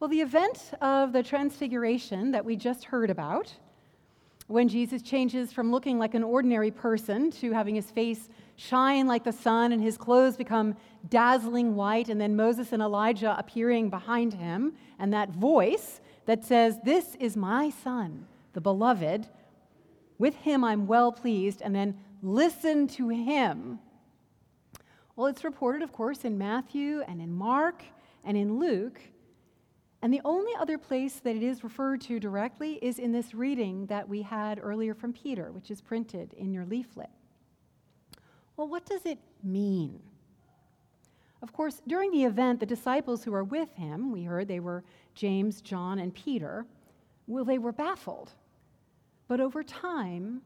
Well, the event of the transfiguration that we just heard about, when Jesus changes from looking like an ordinary person to having his face shine like the sun and his clothes become dazzling white, and then Moses and Elijah appearing behind him, and that voice that says, This is my son, the beloved. With him I'm well pleased, and then listen to him. Well, it's reported, of course, in Matthew and in Mark and in Luke. And the only other place that it is referred to directly is in this reading that we had earlier from Peter, which is printed in your leaflet. Well, what does it mean? Of course, during the event, the disciples who were with him, we heard they were James, John, and Peter, well, they were baffled. But over time,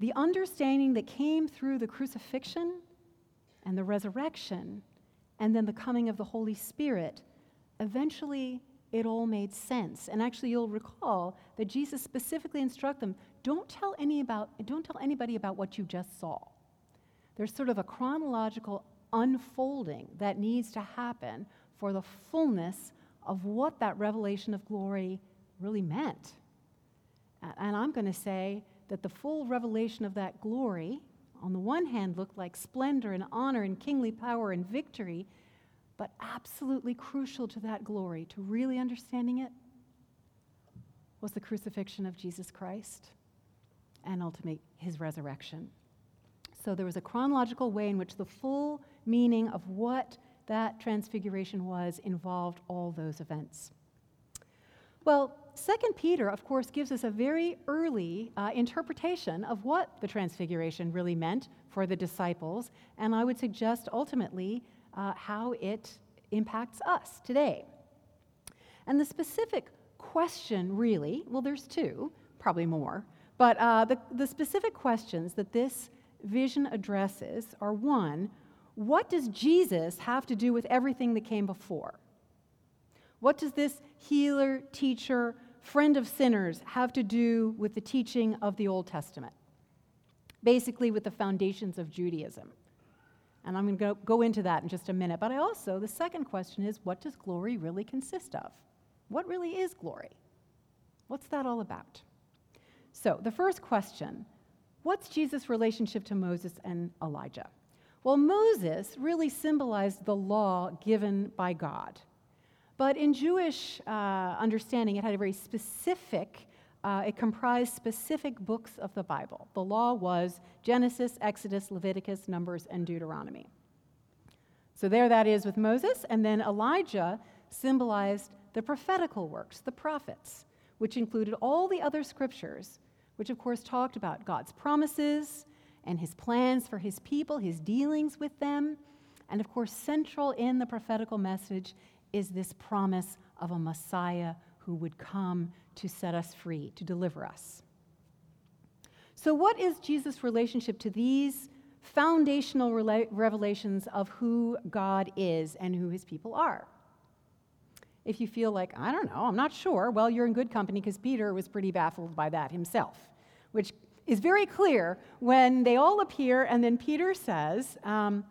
the understanding that came through the crucifixion and the resurrection and then the coming of the Holy Spirit, eventually it all made sense. And actually, you'll recall that Jesus specifically instructed them don't tell, any about, don't tell anybody about what you just saw. There's sort of a chronological unfolding that needs to happen for the fullness of what that revelation of glory really meant. And I'm going to say that the full revelation of that glory, on the one hand, looked like splendor and honor and kingly power and victory, but absolutely crucial to that glory, to really understanding it, was the crucifixion of Jesus Christ and ultimately his resurrection. So there was a chronological way in which the full meaning of what that transfiguration was involved all those events. Well, 2 Peter, of course, gives us a very early uh, interpretation of what the transfiguration really meant for the disciples, and I would suggest ultimately uh, how it impacts us today. And the specific question, really, well, there's two, probably more, but uh, the, the specific questions that this vision addresses are one, what does Jesus have to do with everything that came before? What does this healer, teacher, friend of sinners have to do with the teaching of the Old Testament? Basically, with the foundations of Judaism. And I'm going to go into that in just a minute. But I also, the second question is what does glory really consist of? What really is glory? What's that all about? So, the first question what's Jesus' relationship to Moses and Elijah? Well, Moses really symbolized the law given by God. But in Jewish uh, understanding, it had a very specific, uh, it comprised specific books of the Bible. The law was Genesis, Exodus, Leviticus, Numbers, and Deuteronomy. So there that is with Moses. And then Elijah symbolized the prophetical works, the prophets, which included all the other scriptures, which of course talked about God's promises and his plans for his people, his dealings with them. And of course, central in the prophetical message is this promise of a Messiah who would come to set us free, to deliver us. So, what is Jesus' relationship to these foundational rela- revelations of who God is and who his people are? If you feel like, I don't know, I'm not sure, well, you're in good company because Peter was pretty baffled by that himself, which is very clear when they all appear, and then Peter says, um,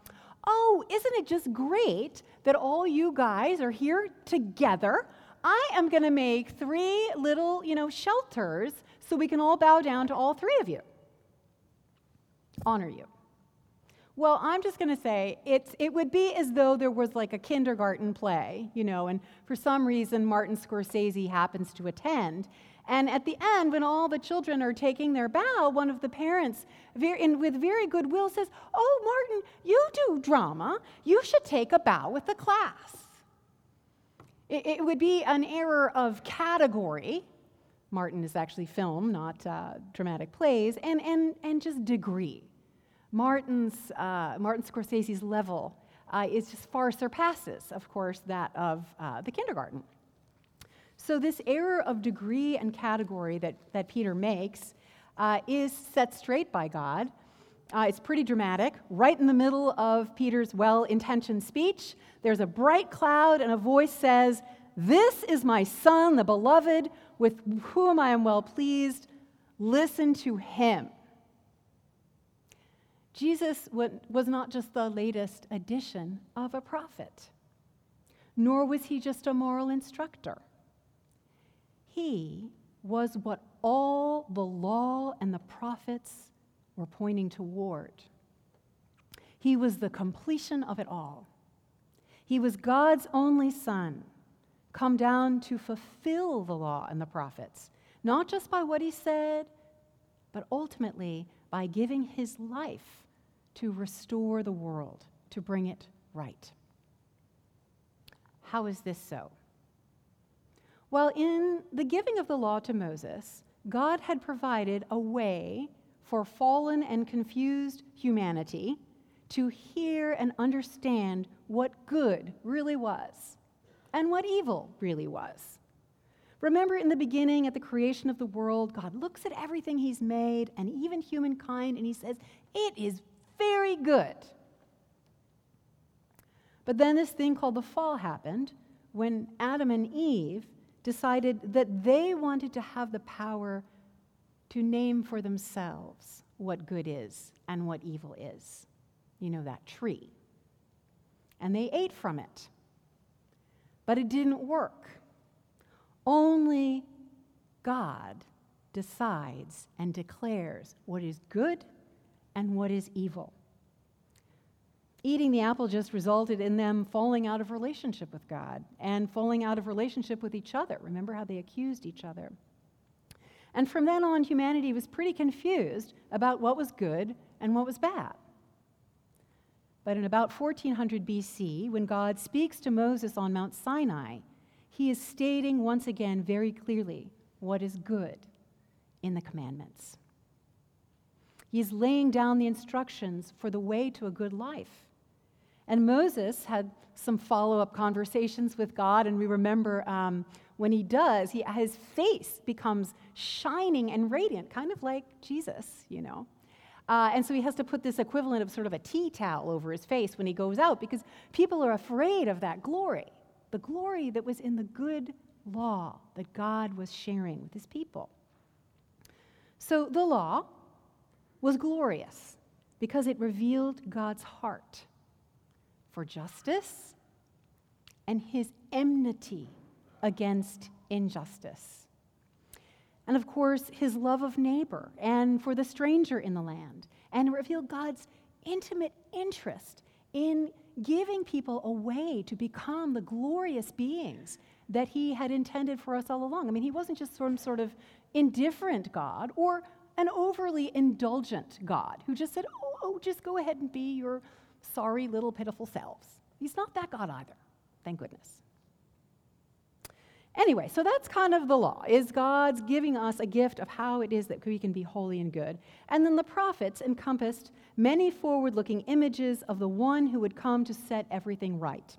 Oh, isn't it just great that all you guys are here together? I am going to make three little, you know, shelters so we can all bow down to all three of you. Honor you. Well, I'm just going to say it's, it would be as though there was like a kindergarten play, you know, and for some reason Martin Scorsese happens to attend. And at the end, when all the children are taking their bow, one of the parents, very, with very good will, says, Oh, Martin, you do drama. You should take a bow with the class. It, it would be an error of category. Martin is actually film, not uh, dramatic plays, and, and, and just degree. Martin's, uh, Martin Scorsese's level uh, is just far surpasses, of course, that of uh, the kindergarten. So, this error of degree and category that, that Peter makes uh, is set straight by God. Uh, it's pretty dramatic. Right in the middle of Peter's well intentioned speech, there's a bright cloud, and a voice says, This is my son, the beloved, with whom I am well pleased. Listen to him. Jesus was not just the latest addition of a prophet, nor was he just a moral instructor He was what all the law and the prophets were pointing toward. He was the completion of it all. He was God's only Son, come down to fulfill the law and the prophets, not just by what he said, but ultimately by giving his life to restore the world, to bring it right. How is this so? Well, in the giving of the law to Moses, God had provided a way for fallen and confused humanity to hear and understand what good really was and what evil really was. Remember in the beginning, at the creation of the world, God looks at everything He's made and even humankind, and He says, It is very good. But then this thing called the fall happened when Adam and Eve decided that they wanted to have the power to name for themselves what good is and what evil is. You know, that tree. And they ate from it. But it didn't work. Only God decides and declares what is good and what is evil. Eating the apple just resulted in them falling out of relationship with God and falling out of relationship with each other. Remember how they accused each other. And from then on, humanity was pretty confused about what was good and what was bad. But in about 1400 BC, when God speaks to Moses on Mount Sinai, he is stating once again very clearly what is good in the commandments. He is laying down the instructions for the way to a good life. And Moses had some follow up conversations with God, and we remember um, when he does, he, his face becomes shining and radiant, kind of like Jesus, you know. Uh, and so he has to put this equivalent of sort of a tea towel over his face when he goes out because people are afraid of that glory the glory that was in the good law that God was sharing with his people. So the law was glorious because it revealed God's heart for justice and his enmity against injustice. And of course, his love of neighbor and for the stranger in the land, and revealed God's intimate interest in giving people a way to become the glorious beings that he had intended for us all along. I mean, he wasn't just some sort of indifferent God or an overly indulgent God who just said, oh, oh, just go ahead and be your sorry little pitiful selves. He's not that God either, thank goodness. Anyway, so that's kind of the law, is God's giving us a gift of how it is that we can be holy and good. And then the prophets encompassed many forward looking images of the one who would come to set everything right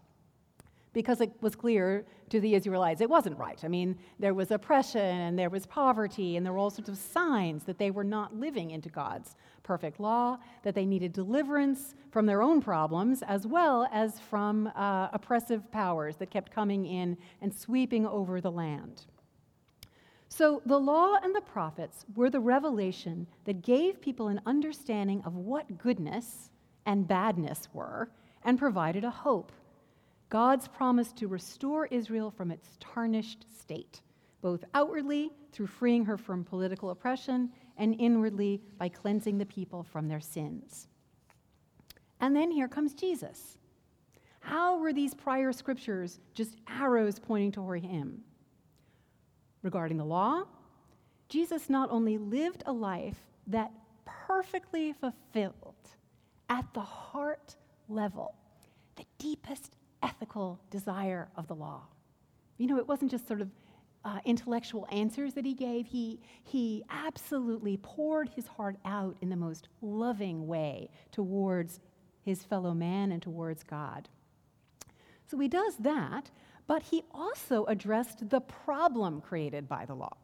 because it was clear to the Israelites it wasn't right. I mean, there was oppression and there was poverty, and there were all sorts of signs that they were not living into God's perfect law, that they needed deliverance from their own problems as well as from uh, oppressive powers that kept coming in and sweeping over the land. So, the law and the prophets were the revelation that gave people an understanding of what goodness and badness were and provided a hope God's promise to restore Israel from its tarnished state, both outwardly through freeing her from political oppression and inwardly by cleansing the people from their sins. And then here comes Jesus. How were these prior scriptures just arrows pointing toward him? Regarding the law, Jesus not only lived a life that perfectly fulfilled at the heart level the deepest ethical desire of the law. You know, it wasn't just sort of uh, intellectual answers that he gave, he, he absolutely poured his heart out in the most loving way towards his fellow man and towards God. So he does that, but he also addressed the problem created by the law.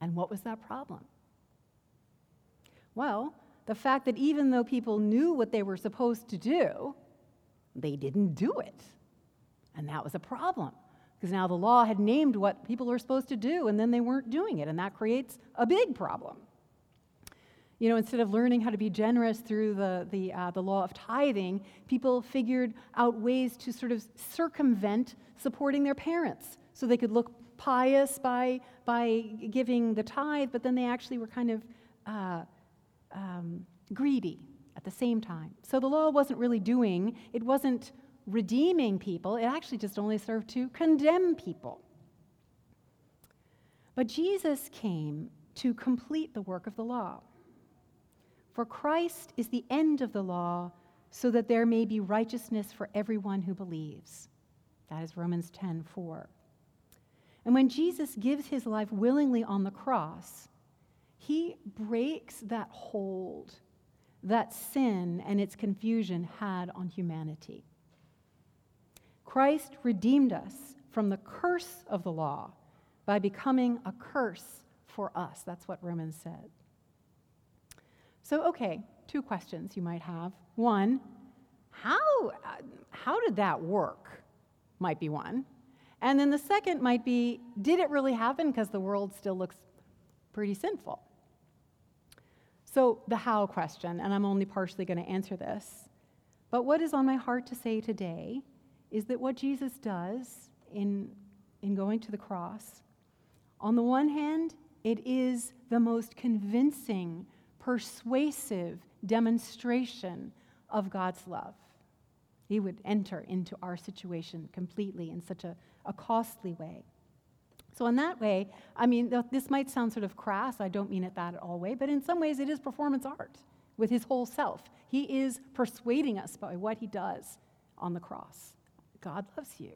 And what was that problem? Well, the fact that even though people knew what they were supposed to do, they didn't do it. And that was a problem because now the law had named what people are supposed to do and then they weren't doing it, and that creates a big problem. You know, instead of learning how to be generous through the, the, uh, the law of tithing, people figured out ways to sort of circumvent supporting their parents so they could look pious by, by giving the tithe, but then they actually were kind of uh, um, greedy at the same time. So the law wasn't really doing, it wasn't redeeming people, it actually just only served to condemn people. But Jesus came to complete the work of the law. For Christ is the end of the law, so that there may be righteousness for everyone who believes. That is Romans 10 4. And when Jesus gives his life willingly on the cross, he breaks that hold that sin and its confusion had on humanity. Christ redeemed us from the curse of the law by becoming a curse for us. That's what Romans said. So, okay, two questions you might have. One, how, how did that work? Might be one. And then the second might be, did it really happen? Because the world still looks pretty sinful. So, the how question, and I'm only partially going to answer this. But what is on my heart to say today is that what Jesus does in, in going to the cross, on the one hand, it is the most convincing, persuasive demonstration of God's love. He would enter into our situation completely in such a, a costly way. So, in that way, I mean, th- this might sound sort of crass. I don't mean it that at all way, but in some ways, it is performance art with his whole self. He is persuading us by what he does on the cross. God loves you.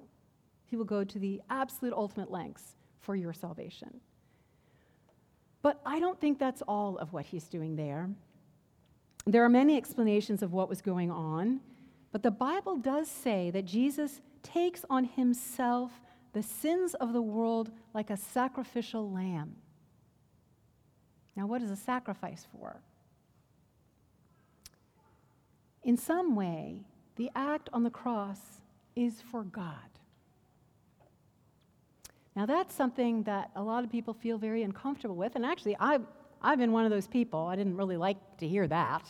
He will go to the absolute ultimate lengths for your salvation. But I don't think that's all of what he's doing there. There are many explanations of what was going on, but the Bible does say that Jesus takes on himself the sins of the world like a sacrificial lamb. Now, what is a sacrifice for? In some way, the act on the cross is for God. Now, that's something that a lot of people feel very uncomfortable with. And actually, I've, I've been one of those people. I didn't really like to hear that.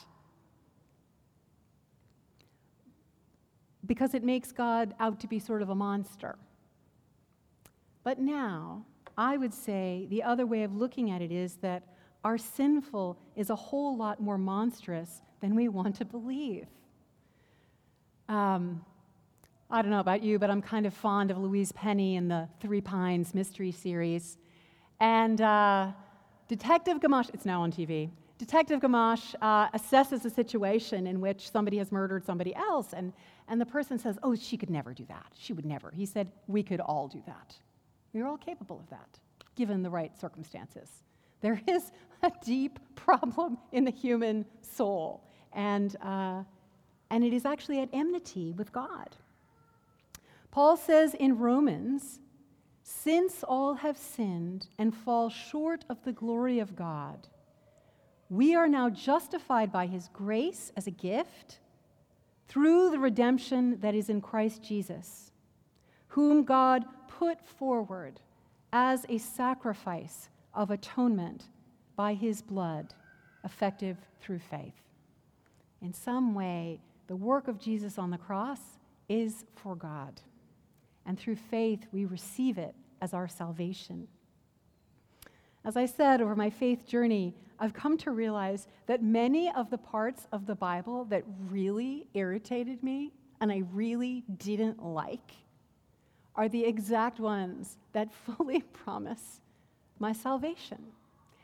Because it makes God out to be sort of a monster. But now, I would say the other way of looking at it is that our sinful is a whole lot more monstrous than we want to believe. Um, I don't know about you, but I'm kind of fond of Louise Penny in the Three Pines mystery series. And uh, Detective Gamache, it's now on TV, Detective Gamache uh, assesses a situation in which somebody has murdered somebody else, and, and the person says, Oh, she could never do that. She would never. He said, We could all do that. We're all capable of that, given the right circumstances. There is a deep problem in the human soul, and, uh, and it is actually at enmity with God. Paul says in Romans, since all have sinned and fall short of the glory of God, we are now justified by his grace as a gift through the redemption that is in Christ Jesus, whom God put forward as a sacrifice of atonement by his blood, effective through faith. In some way, the work of Jesus on the cross is for God. And through faith, we receive it as our salvation. As I said, over my faith journey, I've come to realize that many of the parts of the Bible that really irritated me and I really didn't like are the exact ones that fully promise my salvation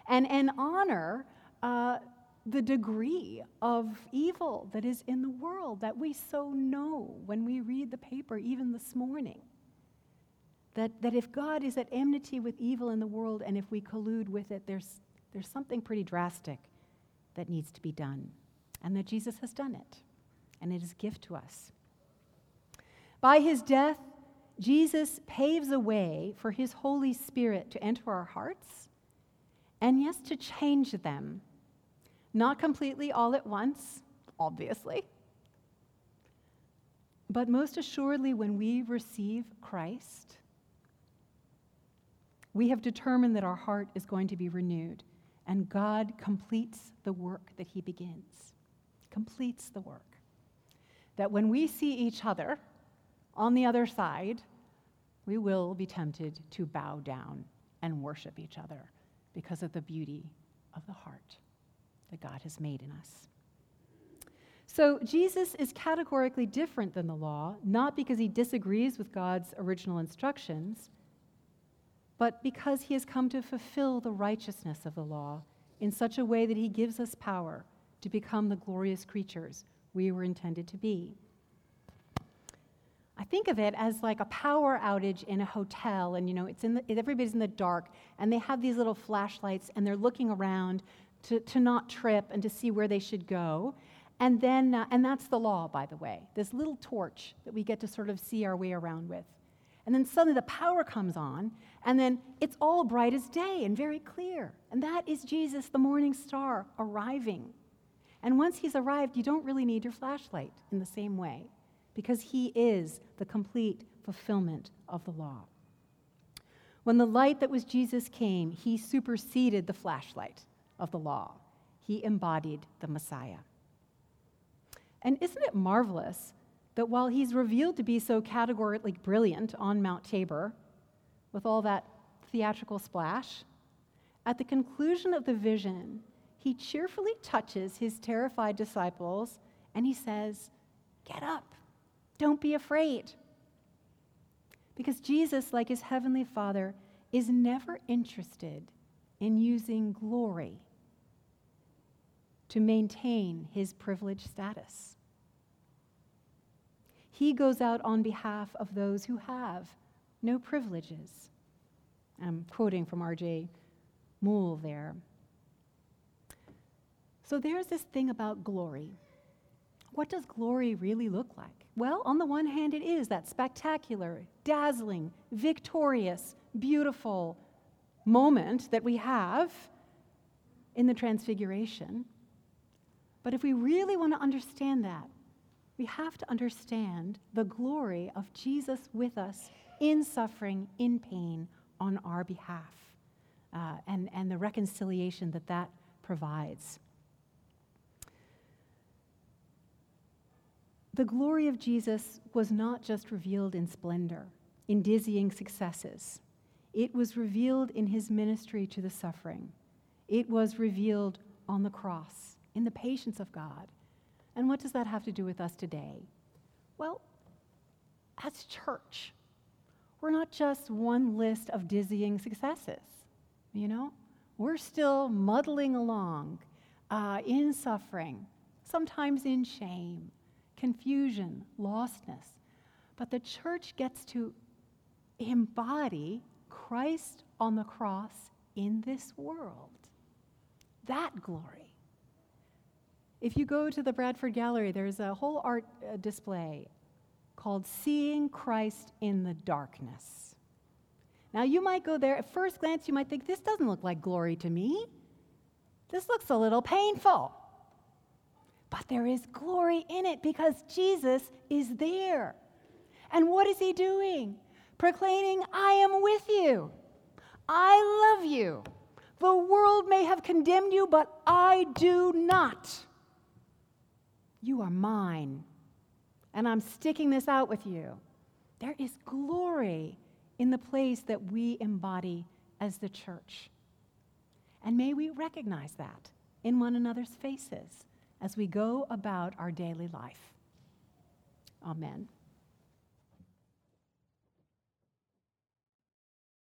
and, and honor uh, the degree of evil that is in the world that we so know when we read the paper, even this morning. That, that if God is at enmity with evil in the world and if we collude with it, there's, there's something pretty drastic that needs to be done. And that Jesus has done it. And it is a gift to us. By his death, Jesus paves a way for his Holy Spirit to enter our hearts and, yes, to change them. Not completely all at once, obviously, but most assuredly when we receive Christ, we have determined that our heart is going to be renewed, and God completes the work that he begins. Completes the work. That when we see each other, on the other side, we will be tempted to bow down and worship each other because of the beauty of the heart that God has made in us. So, Jesus is categorically different than the law, not because he disagrees with God's original instructions, but because he has come to fulfill the righteousness of the law in such a way that he gives us power to become the glorious creatures we were intended to be. Think of it as like a power outage in a hotel, and you know, it's in the, everybody's in the dark, and they have these little flashlights, and they're looking around to, to not trip and to see where they should go. And then, uh, and that's the law, by the way, this little torch that we get to sort of see our way around with. And then suddenly the power comes on, and then it's all bright as day and very clear. And that is Jesus, the morning star, arriving. And once he's arrived, you don't really need your flashlight in the same way because he is the complete fulfillment of the law. When the light that was Jesus came, he superseded the flashlight of the law. He embodied the Messiah. And isn't it marvelous that while he's revealed to be so categorically brilliant on Mount Tabor, with all that theatrical splash, at the conclusion of the vision, he cheerfully touches his terrified disciples and he says, Get up, don't be afraid. Because Jesus, like his heavenly Father, is never interested in using glory to maintain his privileged status. He goes out on behalf of those who have no privileges. I'm quoting from R.J. Moule there. So there's this thing about glory. What does glory really look like? Well, on the one hand, it is that spectacular, dazzling, victorious, beautiful moment that we have in the Transfiguration. But if we really want to understand that, we have to understand the glory of Jesus with us in suffering, in pain, on our behalf, uh, and, and the reconciliation that that provides. The glory of Jesus was not just revealed in splendor, in dizzying successes. It was revealed in his ministry to the suffering. It was revealed on the cross, in the patience of God. And what does that have to do with us today? Well, as church, we're not just one list of dizzying successes, you know? We're still muddling along uh, in suffering, sometimes in shame, confusion, lostness. But the church gets to embody Christ on the cross in this world. That glory. If you go to the Bradford Gallery, there's a whole art uh, display called Seeing Christ in the Darkness. Now, you might go there, at first glance, you might think, this doesn't look like glory to me. This looks a little painful. But there is glory in it because Jesus is there. And what is he doing? Proclaiming, I am with you. I love you. The world may have condemned you, but I do not. You are mine. And I'm sticking this out with you. There is glory in the place that we embody as the church. And may we recognize that in one another's faces as we go about our daily life. Amen.